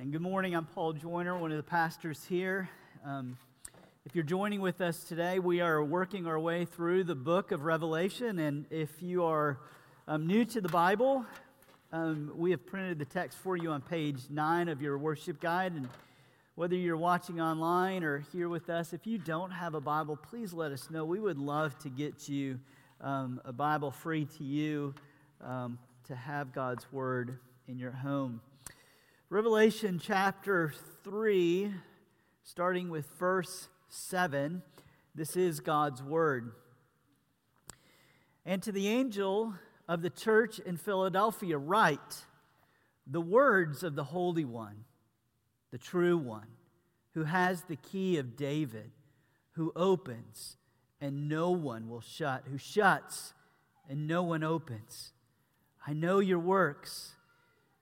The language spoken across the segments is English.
And good morning. I'm Paul Joyner, one of the pastors here. Um, if you're joining with us today, we are working our way through the book of Revelation. And if you are um, new to the Bible, um, we have printed the text for you on page nine of your worship guide. And whether you're watching online or here with us, if you don't have a Bible, please let us know. We would love to get you um, a Bible free to you um, to have God's Word in your home. Revelation chapter 3, starting with verse 7, this is God's word. And to the angel of the church in Philadelphia, write the words of the Holy One, the true one, who has the key of David, who opens and no one will shut, who shuts and no one opens. I know your works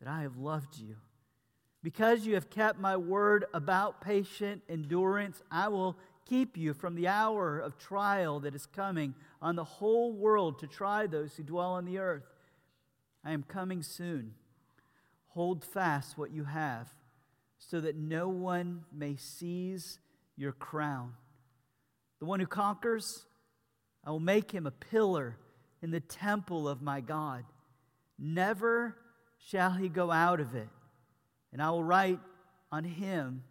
that I have loved you. Because you have kept my word about patient endurance, I will keep you from the hour of trial that is coming on the whole world to try those who dwell on the earth. I am coming soon. Hold fast what you have, so that no one may seize your crown. The one who conquers, I will make him a pillar in the temple of my God. Never shall he go out of it. And I will write on him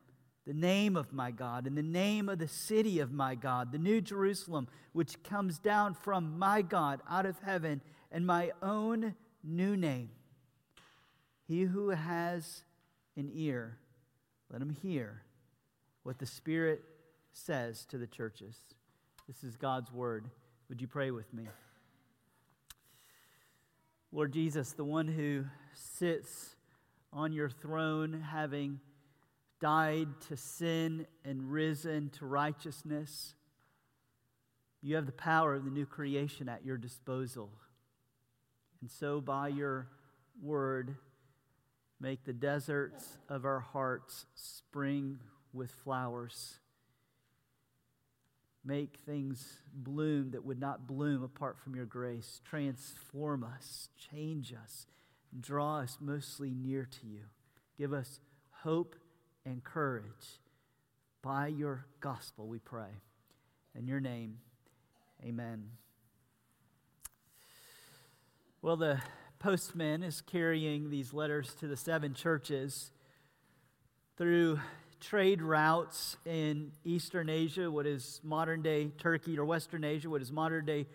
the name of my God and the name of the city of my God, the new Jerusalem, which comes down from my God out of heaven, and my own new name. He who has an ear, let him hear what the Spirit says to the churches. This is God's word. Would you pray with me? Lord Jesus, the one who sits on your throne, having died to sin and risen to righteousness, you have the power of the new creation at your disposal. And so, by your word, make the deserts of our hearts spring with flowers make things bloom that would not bloom apart from your grace. Transform us, change us, draw us mostly near to you. Give us hope and courage. By your gospel, we pray. In your name, amen. Well, the postman is carrying these letters to the seven churches through trade routes in Eastern Asia, what is modern day Turkey, or Western Asia, what is modern day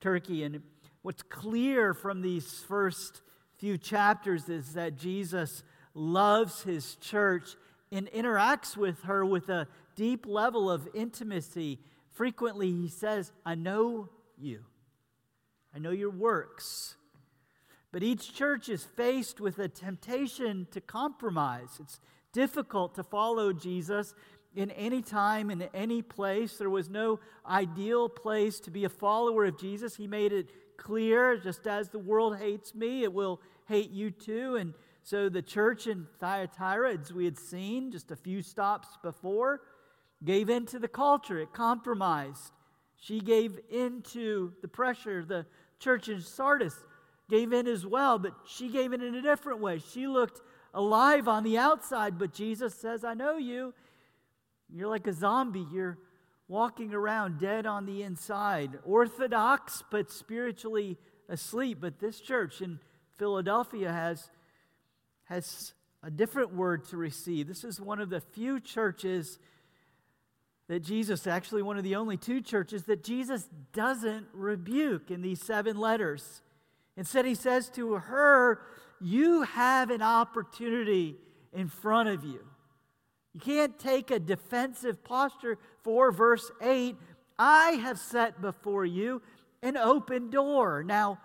Turkey. And what's clear from these first few chapters is that Jesus loves his church and interacts with her with a deep level of intimacy. Frequently, he says, I know you, I know your works. But each church is faced with a temptation to compromise. It's difficult to follow Jesus in any time, in any place. There was no ideal place to be a follower of Jesus. He made it clear just as the world hates me, it will hate you too. And so the church in Thyatira, as we had seen just a few stops before, gave in to the culture, it compromised. She gave in to the pressure. The church in Sardis gave in as well, but she gave in in a different way. She looked alive on the outside, but Jesus says, I know you. You're like a zombie. You're walking around dead on the inside, orthodox, but spiritually asleep. But this church in Philadelphia has, has a different word to receive. This is one of the few churches that Jesus, actually, one of the only two churches that Jesus doesn't rebuke in these seven letters. Instead, he says to her, you have an opportunity in front of you. You can't take a defensive posture for verse 8. I have set before you an open door. Now,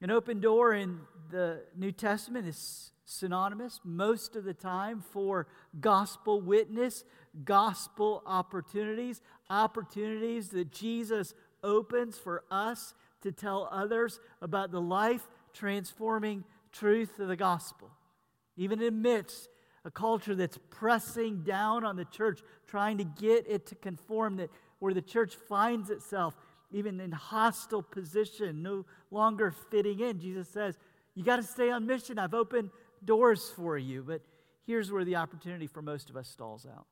an open door in the New Testament is synonymous most of the time for gospel witness, gospel opportunities, opportunities that Jesus opens for us to tell others about the life transforming truth of the gospel. Even in amidst a culture that's pressing down on the church, trying to get it to conform, that where the church finds itself even in hostile position, no longer fitting in. Jesus says, You got to stay on mission. I've opened doors for you. But here's where the opportunity for most of us stalls out,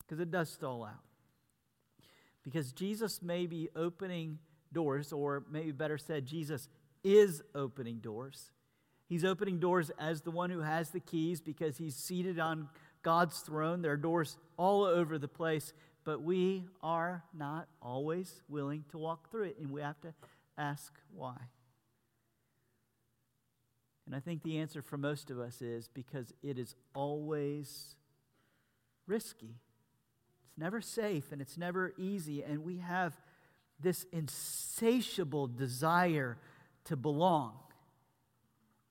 because it does stall out. Because Jesus may be opening doors, or maybe better said, Jesus is opening doors. He's opening doors as the one who has the keys because he's seated on God's throne. There are doors all over the place, but we are not always willing to walk through it, and we have to ask why. And I think the answer for most of us is because it is always risky. It's never safe and it's never easy. And we have this insatiable desire to belong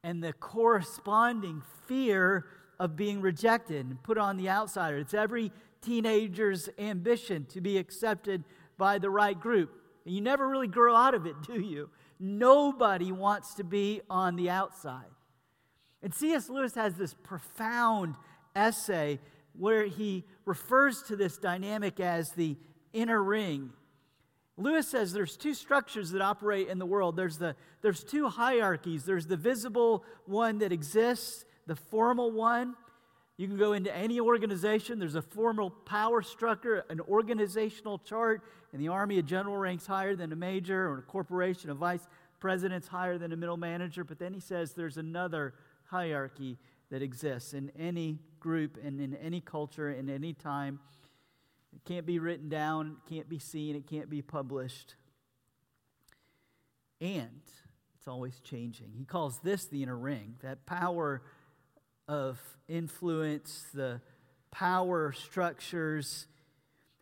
and the corresponding fear of being rejected and put on the outsider. It's every teenager's ambition to be accepted by the right group. And you never really grow out of it, do you? Nobody wants to be on the outside. And C.S. Lewis has this profound essay where he refers to this dynamic as the inner ring. Lewis says there's two structures that operate in the world. There's, the, there's two hierarchies. There's the visible one that exists, the formal one. You can go into any organization. There's a formal power structure, an organizational chart. In the Army, a general ranks higher than a major, or a corporation, a vice president's higher than a middle manager. But then he says there's another hierarchy that exists in any group and in any culture, in any time. It can't be written down, it can't be seen, it can't be published. And it's always changing. He calls this the inner ring, that power of influence, the power structures.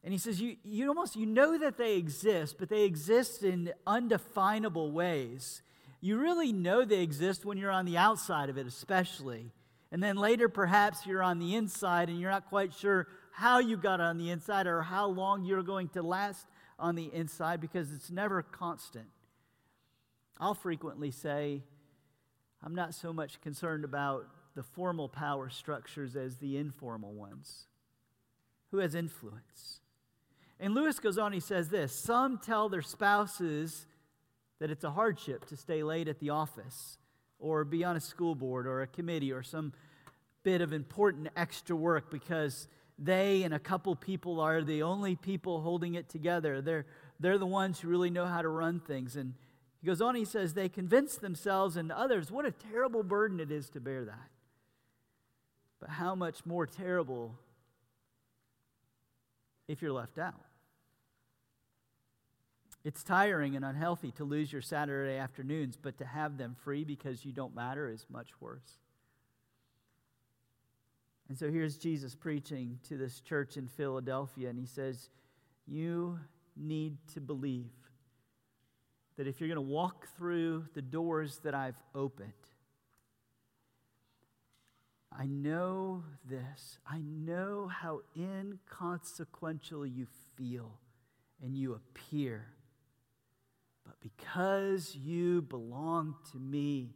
And he says, you, you almost you know that they exist, but they exist in undefinable ways. You really know they exist when you're on the outside of it, especially. And then later, perhaps you're on the inside and you're not quite sure how you got on the inside or how long you're going to last on the inside because it's never constant. I'll frequently say, I'm not so much concerned about the formal power structures as the informal ones. Who has influence? And Lewis goes on, he says this Some tell their spouses that it's a hardship to stay late at the office or be on a school board or a committee or some bit of important extra work because they and a couple people are the only people holding it together. They're, they're the ones who really know how to run things. And he goes on, he says, they convince themselves and others what a terrible burden it is to bear that. But how much more terrible if you're left out. It's tiring and unhealthy to lose your Saturday afternoons, but to have them free because you don't matter is much worse. And so here's Jesus preaching to this church in Philadelphia, and he says, You need to believe that if you're going to walk through the doors that I've opened, I know this. I know how inconsequential you feel and you appear. But because you belong to me,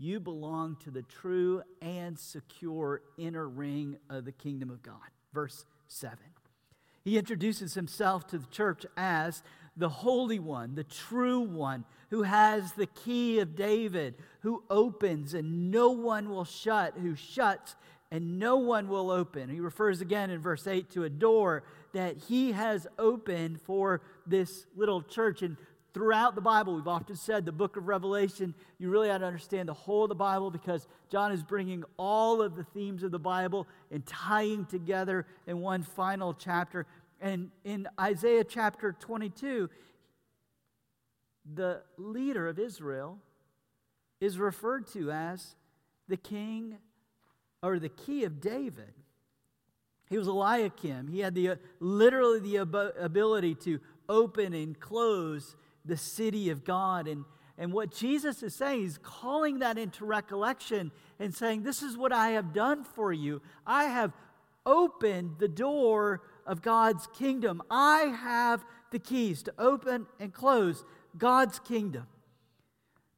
you belong to the true and secure inner ring of the kingdom of God. Verse 7. He introduces himself to the church as the Holy One, the true One, who has the key of David, who opens and no one will shut, who shuts and no one will open. He refers again in verse 8 to a door that he has opened for this little church. And throughout the Bible, we've often said the book of Revelation, you really have to understand the whole of the Bible because John is bringing all of the themes of the Bible and tying together in one final chapter. And in Isaiah chapter 22, the leader of Israel is referred to as the king or the key of David. He was Eliakim. He had the, literally the ability to open and close the city of God. And, And what Jesus is saying, he's calling that into recollection and saying, This is what I have done for you. I have opened the door of God's kingdom. I have the keys to open and close God's kingdom.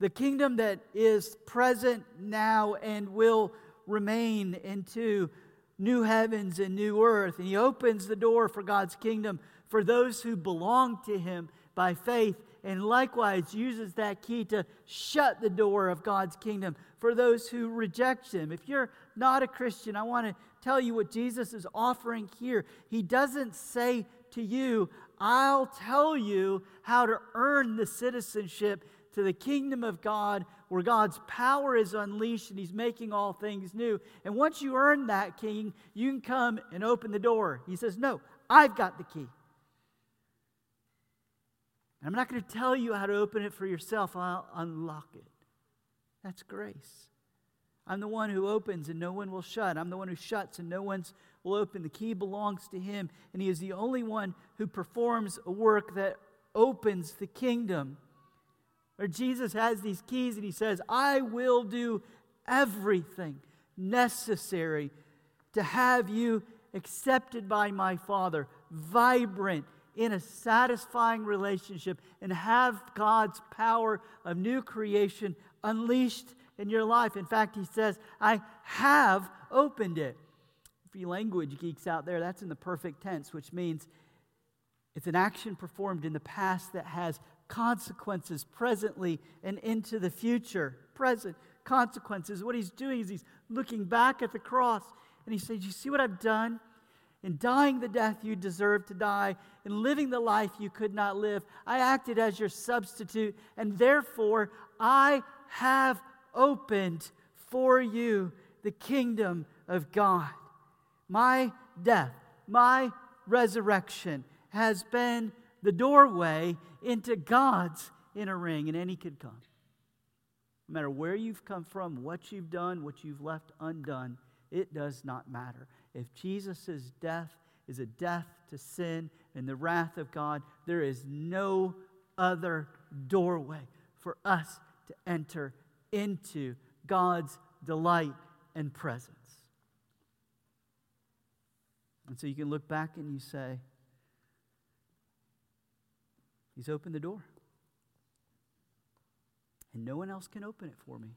The kingdom that is present now and will remain into new heavens and new earth. And he opens the door for God's kingdom for those who belong to him by faith, and likewise uses that key to shut the door of God's kingdom for those who reject him. If you're not a Christian, I want to tell you what Jesus is offering here. He doesn't say to you, I'll tell you how to earn the citizenship to the kingdom of God where God's power is unleashed and He's making all things new. And once you earn that king, you can come and open the door. He says, No, I've got the key. And I'm not going to tell you how to open it for yourself, I'll unlock it. That's grace. I'm the one who opens and no one will shut. I'm the one who shuts and no one will open. The key belongs to him, and he is the only one who performs a work that opens the kingdom. Where Jesus has these keys and he says, I will do everything necessary to have you accepted by my Father, vibrant in a satisfying relationship, and have God's power of new creation unleashed in your life. In fact, he says, I have opened it. For you language geeks out there, that's in the perfect tense, which means it's an action performed in the past that has consequences presently and into the future. Present consequences. What he's doing is he's looking back at the cross and he says, You see what I've done? In dying the death you deserved to die, in living the life you could not live, I acted as your substitute, and therefore I have opened for you the kingdom of God. My death, my resurrection has been the doorway into God's inner ring, and any could come. No matter where you've come from, what you've done, what you've left undone, it does not matter. If Jesus' death is a death to sin and the wrath of God, there is no other doorway for us to enter into God's delight and presence. And so you can look back and you say, He's opened the door. And no one else can open it for me.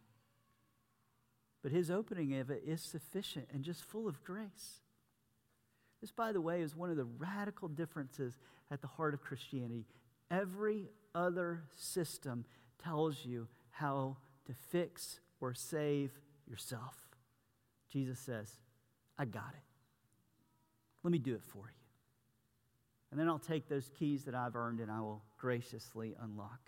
But his opening of it is sufficient and just full of grace. This, by the way, is one of the radical differences at the heart of Christianity. Every other system tells you how to fix or save yourself. Jesus says, I got it. Let me do it for you. And then I'll take those keys that I've earned and I will graciously unlock.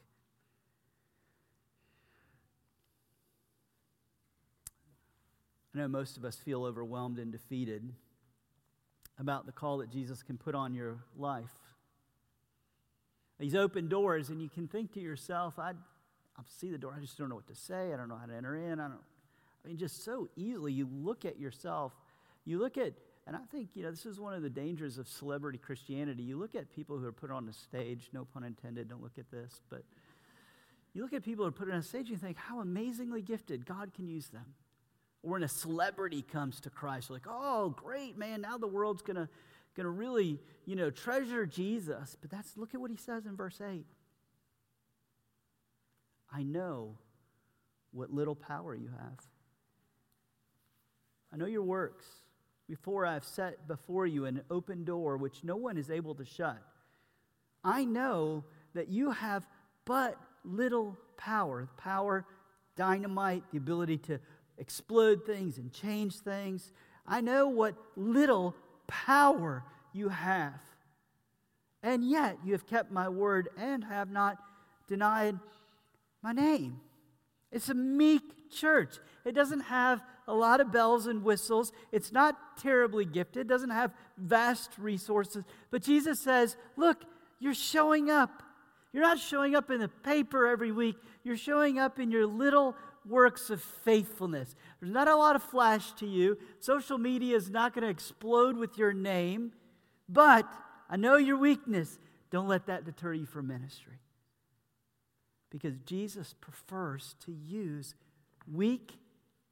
I know most of us feel overwhelmed and defeated about the call that Jesus can put on your life. These open doors, and you can think to yourself, I, I see the door, I just don't know what to say, I don't know how to enter in. I don't I mean, just so easily you look at yourself, you look at and I think, you know, this is one of the dangers of celebrity Christianity. You look at people who are put on the stage, no pun intended, don't look at this, but you look at people who are put on a stage and you think, how amazingly gifted God can use them. When a celebrity comes to Christ, like, oh, great, man, now the world's going to going to really, you know, treasure Jesus. But that's look at what he says in verse 8. I know what little power you have. I know your works before I have set before you an open door which no one is able to shut. I know that you have but little power power, dynamite, the ability to explode things and change things. I know what little power you have. And yet you have kept my word and have not denied my name. It's a meek church. It doesn't have a lot of bells and whistles. It's not terribly gifted, it doesn't have vast resources. But Jesus says, Look, you're showing up. You're not showing up in the paper every week, you're showing up in your little works of faithfulness. There's not a lot of flash to you. Social media is not going to explode with your name, but I know your weakness. Don't let that deter you from ministry. because Jesus prefers to use weak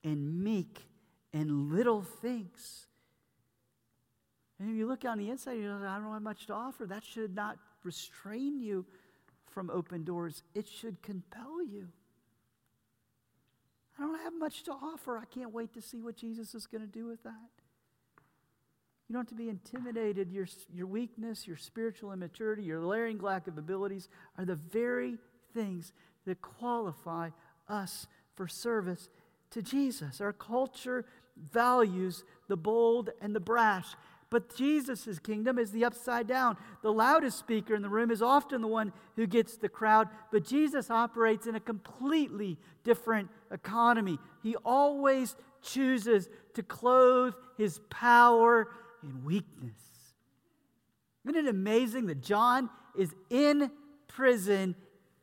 and meek and little things. And if you look on the inside, you know, I don't have much to offer. That should not restrain you from open doors, it should compel you. I don't have much to offer. I can't wait to see what Jesus is going to do with that. You don't have to be intimidated. Your, your weakness, your spiritual immaturity, your layering lack of abilities are the very things that qualify us for service to Jesus. Our culture values the bold and the brash. But Jesus' kingdom is the upside down. The loudest speaker in the room is often the one who gets the crowd, but Jesus operates in a completely different economy. He always chooses to clothe his power in weakness. Isn't it amazing that John is in prison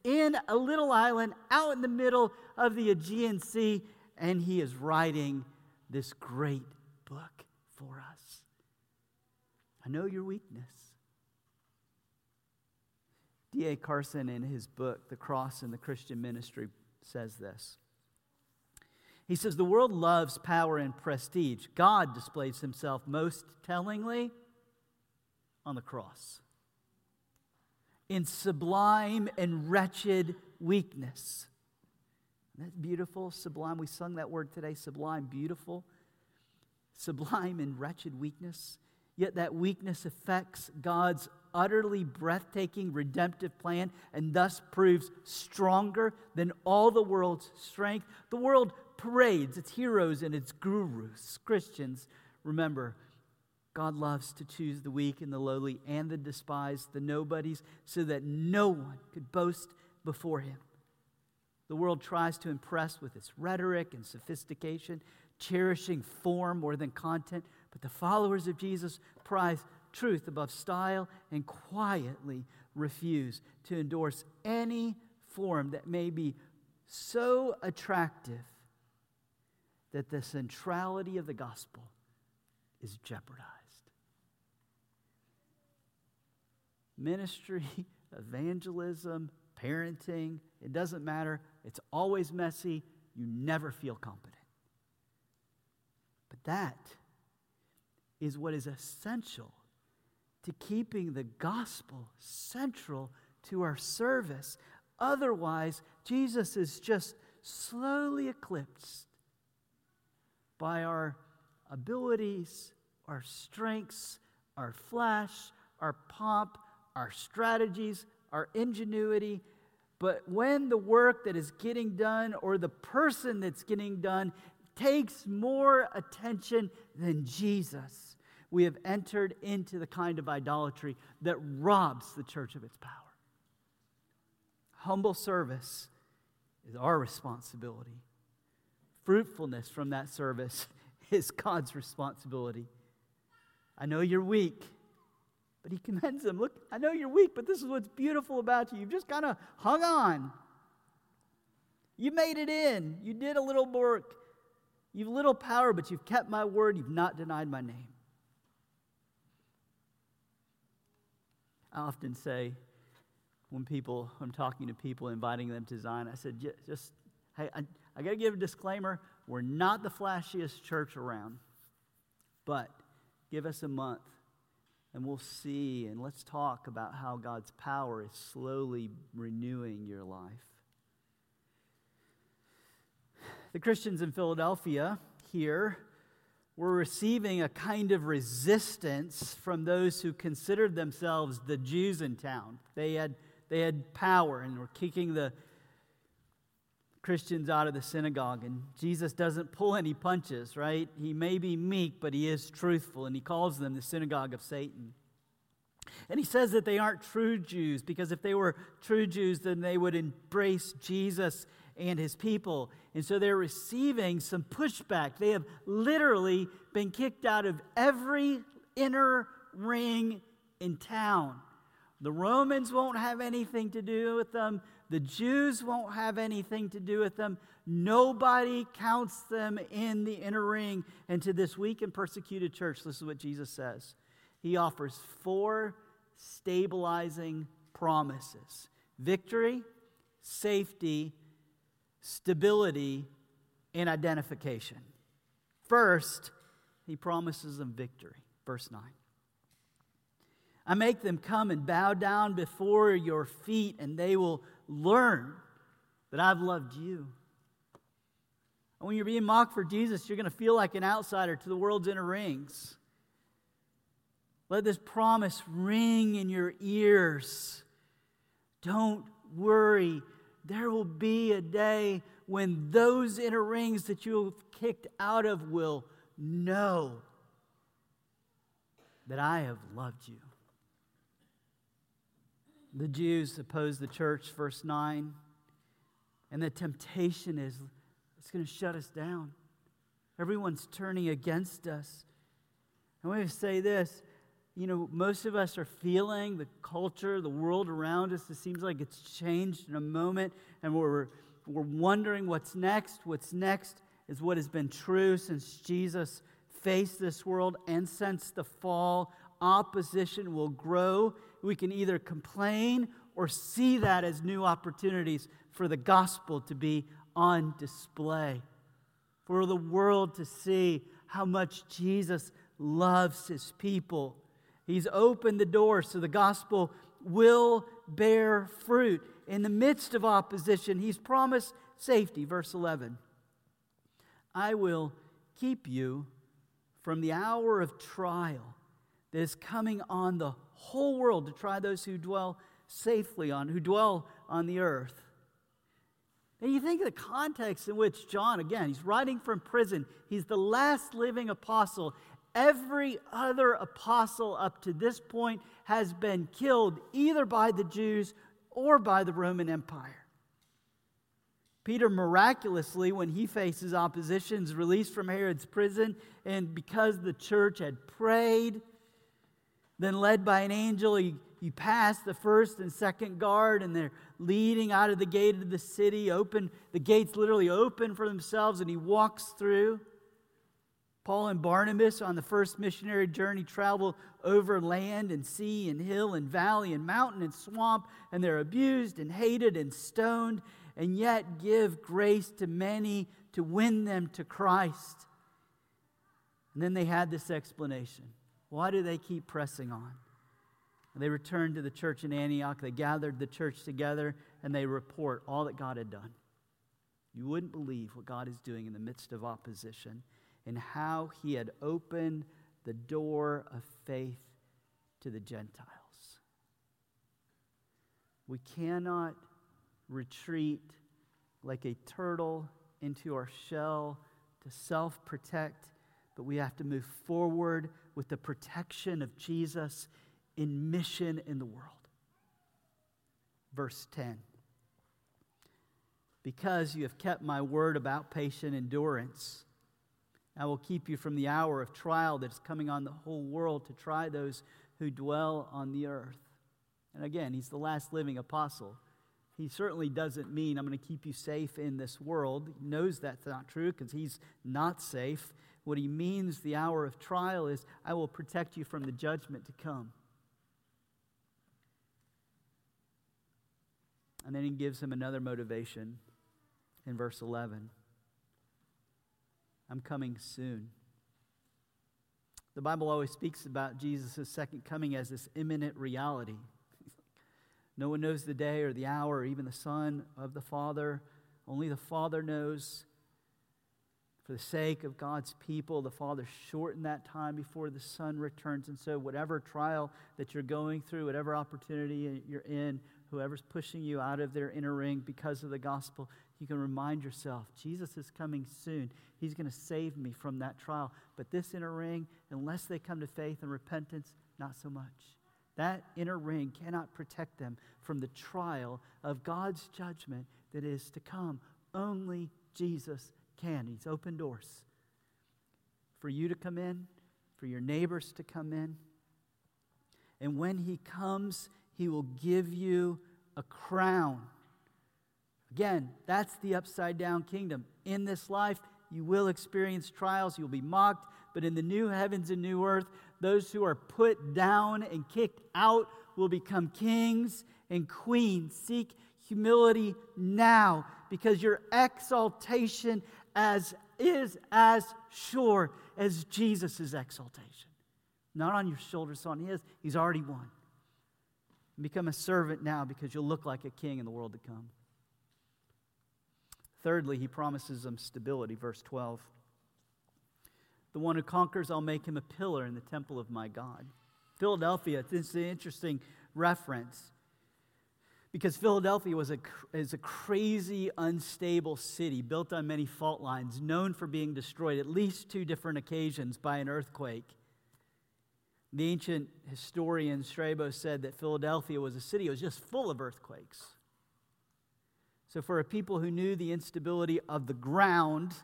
in a little island out in the middle of the Aegean Sea, and he is writing this great book for us? I know your weakness. D.A. Carson, in his book, The Cross and the Christian Ministry, says this. He says, The world loves power and prestige. God displays himself most tellingly on the cross in sublime and wretched weakness. Isn't beautiful? Sublime. We sung that word today sublime, beautiful. Sublime and wretched weakness. Yet that weakness affects God's utterly breathtaking redemptive plan and thus proves stronger than all the world's strength. The world parades its heroes and its gurus. Christians, remember, God loves to choose the weak and the lowly and the despised, the nobodies, so that no one could boast before him. The world tries to impress with its rhetoric and sophistication, cherishing form more than content. But the followers of Jesus prize truth above style and quietly refuse to endorse any form that may be so attractive that the centrality of the gospel is jeopardized. Ministry, evangelism, parenting, it doesn't matter. It's always messy. You never feel competent. But that is what is essential to keeping the gospel central to our service. Otherwise, Jesus is just slowly eclipsed by our abilities, our strengths, our flash, our pomp, our strategies, our ingenuity. But when the work that is getting done or the person that's getting done takes more attention than Jesus, we have entered into the kind of idolatry that robs the church of its power. Humble service is our responsibility. Fruitfulness from that service is God's responsibility. I know you're weak, but He commends them. Look, I know you're weak, but this is what's beautiful about you. You've just kind of hung on. You made it in. You did a little work. You've little power, but you've kept my word. You've not denied my name. I often say when people, I'm talking to people, inviting them to Zion, I said, just, hey, I, I got to give a disclaimer. We're not the flashiest church around, but give us a month and we'll see and let's talk about how God's power is slowly renewing your life. The Christians in Philadelphia here were receiving a kind of resistance from those who considered themselves the Jews in town. They had, they had power and were kicking the Christians out of the synagogue. And Jesus doesn't pull any punches, right? He may be meek, but he is truthful, and he calls them the synagogue of Satan. And he says that they aren't true Jews because if they were true Jews, then they would embrace Jesus and his people. And so they're receiving some pushback. They have literally been kicked out of every inner ring in town. The Romans won't have anything to do with them. The Jews won't have anything to do with them. Nobody counts them in the inner ring. And to this weak and persecuted church, this is what Jesus says He offers four stabilizing promises victory, safety, stability, and identification. First, he promises them victory. Verse 9. I make them come and bow down before your feet, and they will learn that I've loved you. And when you're being mocked for Jesus, you're going to feel like an outsider to the world's inner rings. Let this promise ring in your ears. Don't worry. There will be a day when those inner rings that you've kicked out of will know that I have loved you. The Jews oppose the church, verse 9, and the temptation is it's going to shut us down. Everyone's turning against us. Want to say this you know, most of us are feeling the culture, the world around us. It seems like it's changed in a moment, and we're, we're wondering what's next. What's next is what has been true since Jesus faced this world, and since the fall, opposition will grow. We can either complain or see that as new opportunities for the gospel to be on display, for the world to see how much Jesus loves his people He's opened the door so the gospel will bear fruit. In the midst of opposition, he's promised safety. Verse 11 I will keep you from the hour of trial that is coming on the whole world to try those who dwell safely on, who dwell on the earth. And you think of the context in which John, again, he's writing from prison. He's the last living apostle, Every other apostle up to this point has been killed either by the Jews or by the Roman Empire. Peter miraculously, when he faces opposition, is released from Herod's prison, and because the church had prayed, then led by an angel, he, he passed the first and second guard, and they're leading out of the gate of the city. Open the gates literally open for themselves, and he walks through. Paul and Barnabas on the first missionary journey travel over land and sea and hill and valley and mountain and swamp, and they're abused and hated and stoned, and yet give grace to many to win them to Christ. And then they had this explanation why do they keep pressing on? They returned to the church in Antioch. They gathered the church together and they report all that God had done. You wouldn't believe what God is doing in the midst of opposition and how he had opened the door of faith to the Gentiles. We cannot retreat like a turtle into our shell to self protect, but we have to move forward with the protection of Jesus in mission in the world. Verse 10 Because you have kept my word about patient endurance I will keep you from the hour of trial that is coming on the whole world to try those who dwell on the earth. And again, he's the last living apostle. He certainly doesn't mean I'm going to keep you safe in this world. He knows that's not true because he's not safe. What he means, the hour of trial, is I will protect you from the judgment to come. And then he gives him another motivation in verse 11. I'm coming soon. The Bible always speaks about Jesus' second coming as this imminent reality. no one knows the day or the hour or even the Son of the Father. Only the Father knows. For the sake of God's people, the Father shortened that time before the Son returns. And so, whatever trial that you're going through, whatever opportunity you're in, whoever's pushing you out of their inner ring because of the gospel, you can remind yourself Jesus is coming soon. He's going to save me from that trial. But this inner ring, unless they come to faith and repentance, not so much. That inner ring cannot protect them from the trial of God's judgment that is to come. Only Jesus can. He's opened doors for you to come in, for your neighbors to come in. And when He comes, He will give you a crown Again, that's the upside down kingdom. In this life, you will experience trials, you'll be mocked, but in the new heavens and new earth, those who are put down and kicked out will become kings and queens. Seek humility now because your exaltation as is as sure as Jesus' exaltation. Not on your shoulders, on his. He's already won. Become a servant now because you'll look like a king in the world to come. Thirdly, he promises them stability. Verse 12. The one who conquers, I'll make him a pillar in the temple of my God. Philadelphia, this is an interesting reference because Philadelphia was a, is a crazy, unstable city built on many fault lines, known for being destroyed at least two different occasions by an earthquake. The ancient historian Strabo said that Philadelphia was a city that was just full of earthquakes. So, for a people who knew the instability of the ground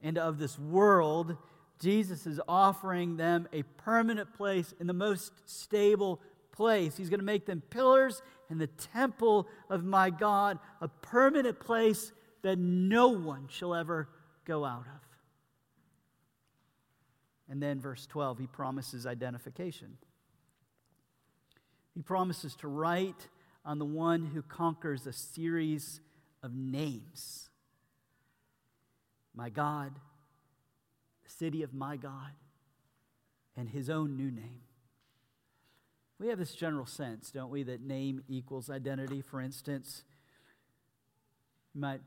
and of this world, Jesus is offering them a permanent place in the most stable place. He's going to make them pillars in the temple of my God, a permanent place that no one shall ever go out of. And then, verse 12, he promises identification. He promises to write on the one who conquers a series of names my God, the city of my God, and his own new name. We have this general sense, don't we, that name equals identity. For instance, you might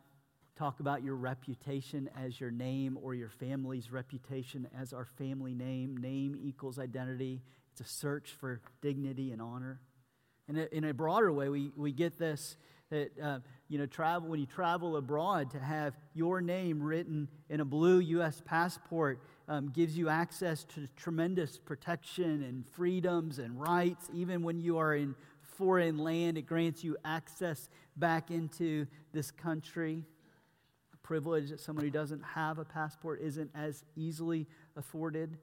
talk about your reputation as your name or your family's reputation as our family name. Name equals identity, it's a search for dignity and honor. And in a broader way, we, we get this that uh, you know travel when you travel abroad to have your name written in a blue U.S. passport um, gives you access to tremendous protection and freedoms and rights. Even when you are in foreign land, it grants you access back into this country A privilege that someone who doesn't have a passport isn't as easily afforded.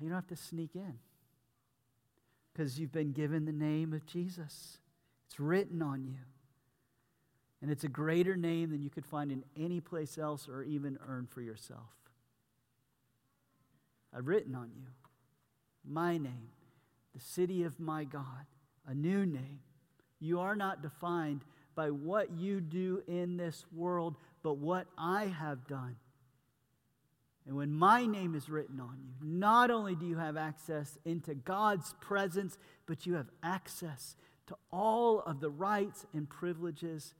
You don't have to sneak in because you've been given the name of Jesus. It's written on you. And it's a greater name than you could find in any place else or even earn for yourself. I've written on you my name, the city of my God, a new name. You are not defined by what you do in this world, but what I have done. And when my name is written on you, not only do you have access into God's presence, but you have access to all of the rights and privileges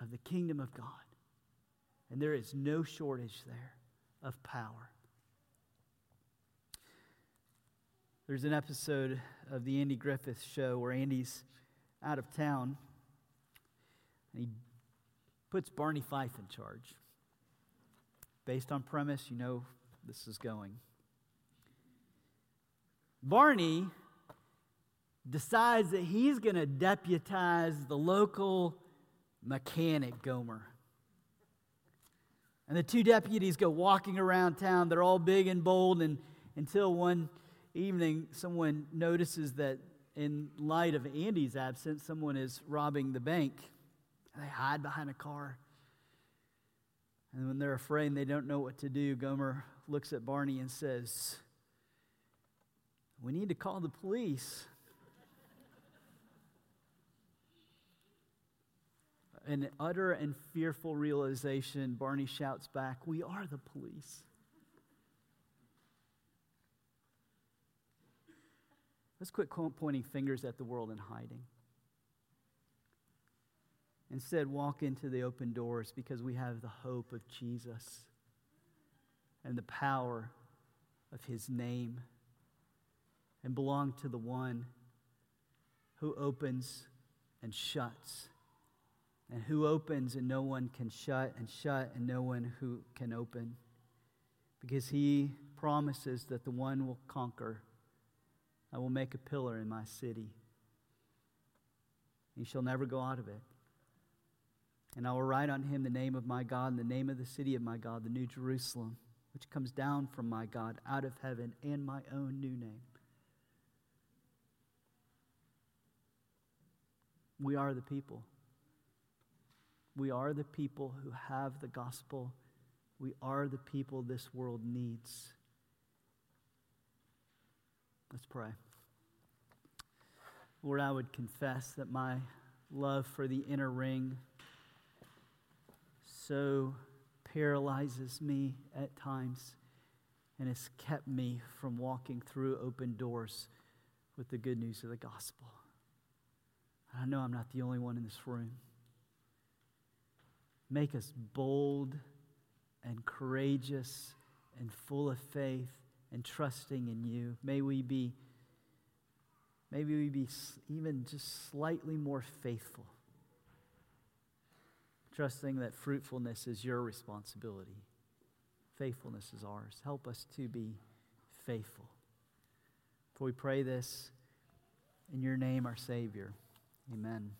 of the kingdom of God. And there is no shortage there of power. There's an episode of the Andy Griffith show where Andy's out of town and he puts Barney Fife in charge. Based on premise, you know this is going. Barney decides that he's going to deputize the local mechanic Gomer. And the two deputies go walking around town. They're all big and bold, and until one evening, someone notices that in light of Andy's absence, someone is robbing the bank. They hide behind a car. And when they're afraid and they don't know what to do, Gomer looks at Barney and says, We need to call the police. An utter and fearful realization, Barney shouts back, We are the police. Let's quit pointing fingers at the world and hiding. Instead, walk into the open doors because we have the hope of Jesus and the power of his name and belong to the one who opens and shuts and who opens and no one can shut and shut and no one who can open because he promises that the one will conquer i will make a pillar in my city he shall never go out of it and I will write on him the name of my God and the name of the city of my God, the New Jerusalem, which comes down from my God out of heaven, and my own new name. We are the people. We are the people who have the gospel. We are the people this world needs. Let's pray. Lord, I would confess that my love for the inner ring so paralyzes me at times and has kept me from walking through open doors with the good news of the gospel. I know I'm not the only one in this room. Make us bold and courageous and full of faith and trusting in you. May we be maybe we be even just slightly more faithful. Trusting that fruitfulness is your responsibility. Faithfulness is ours. Help us to be faithful. For we pray this in your name, our Savior. Amen.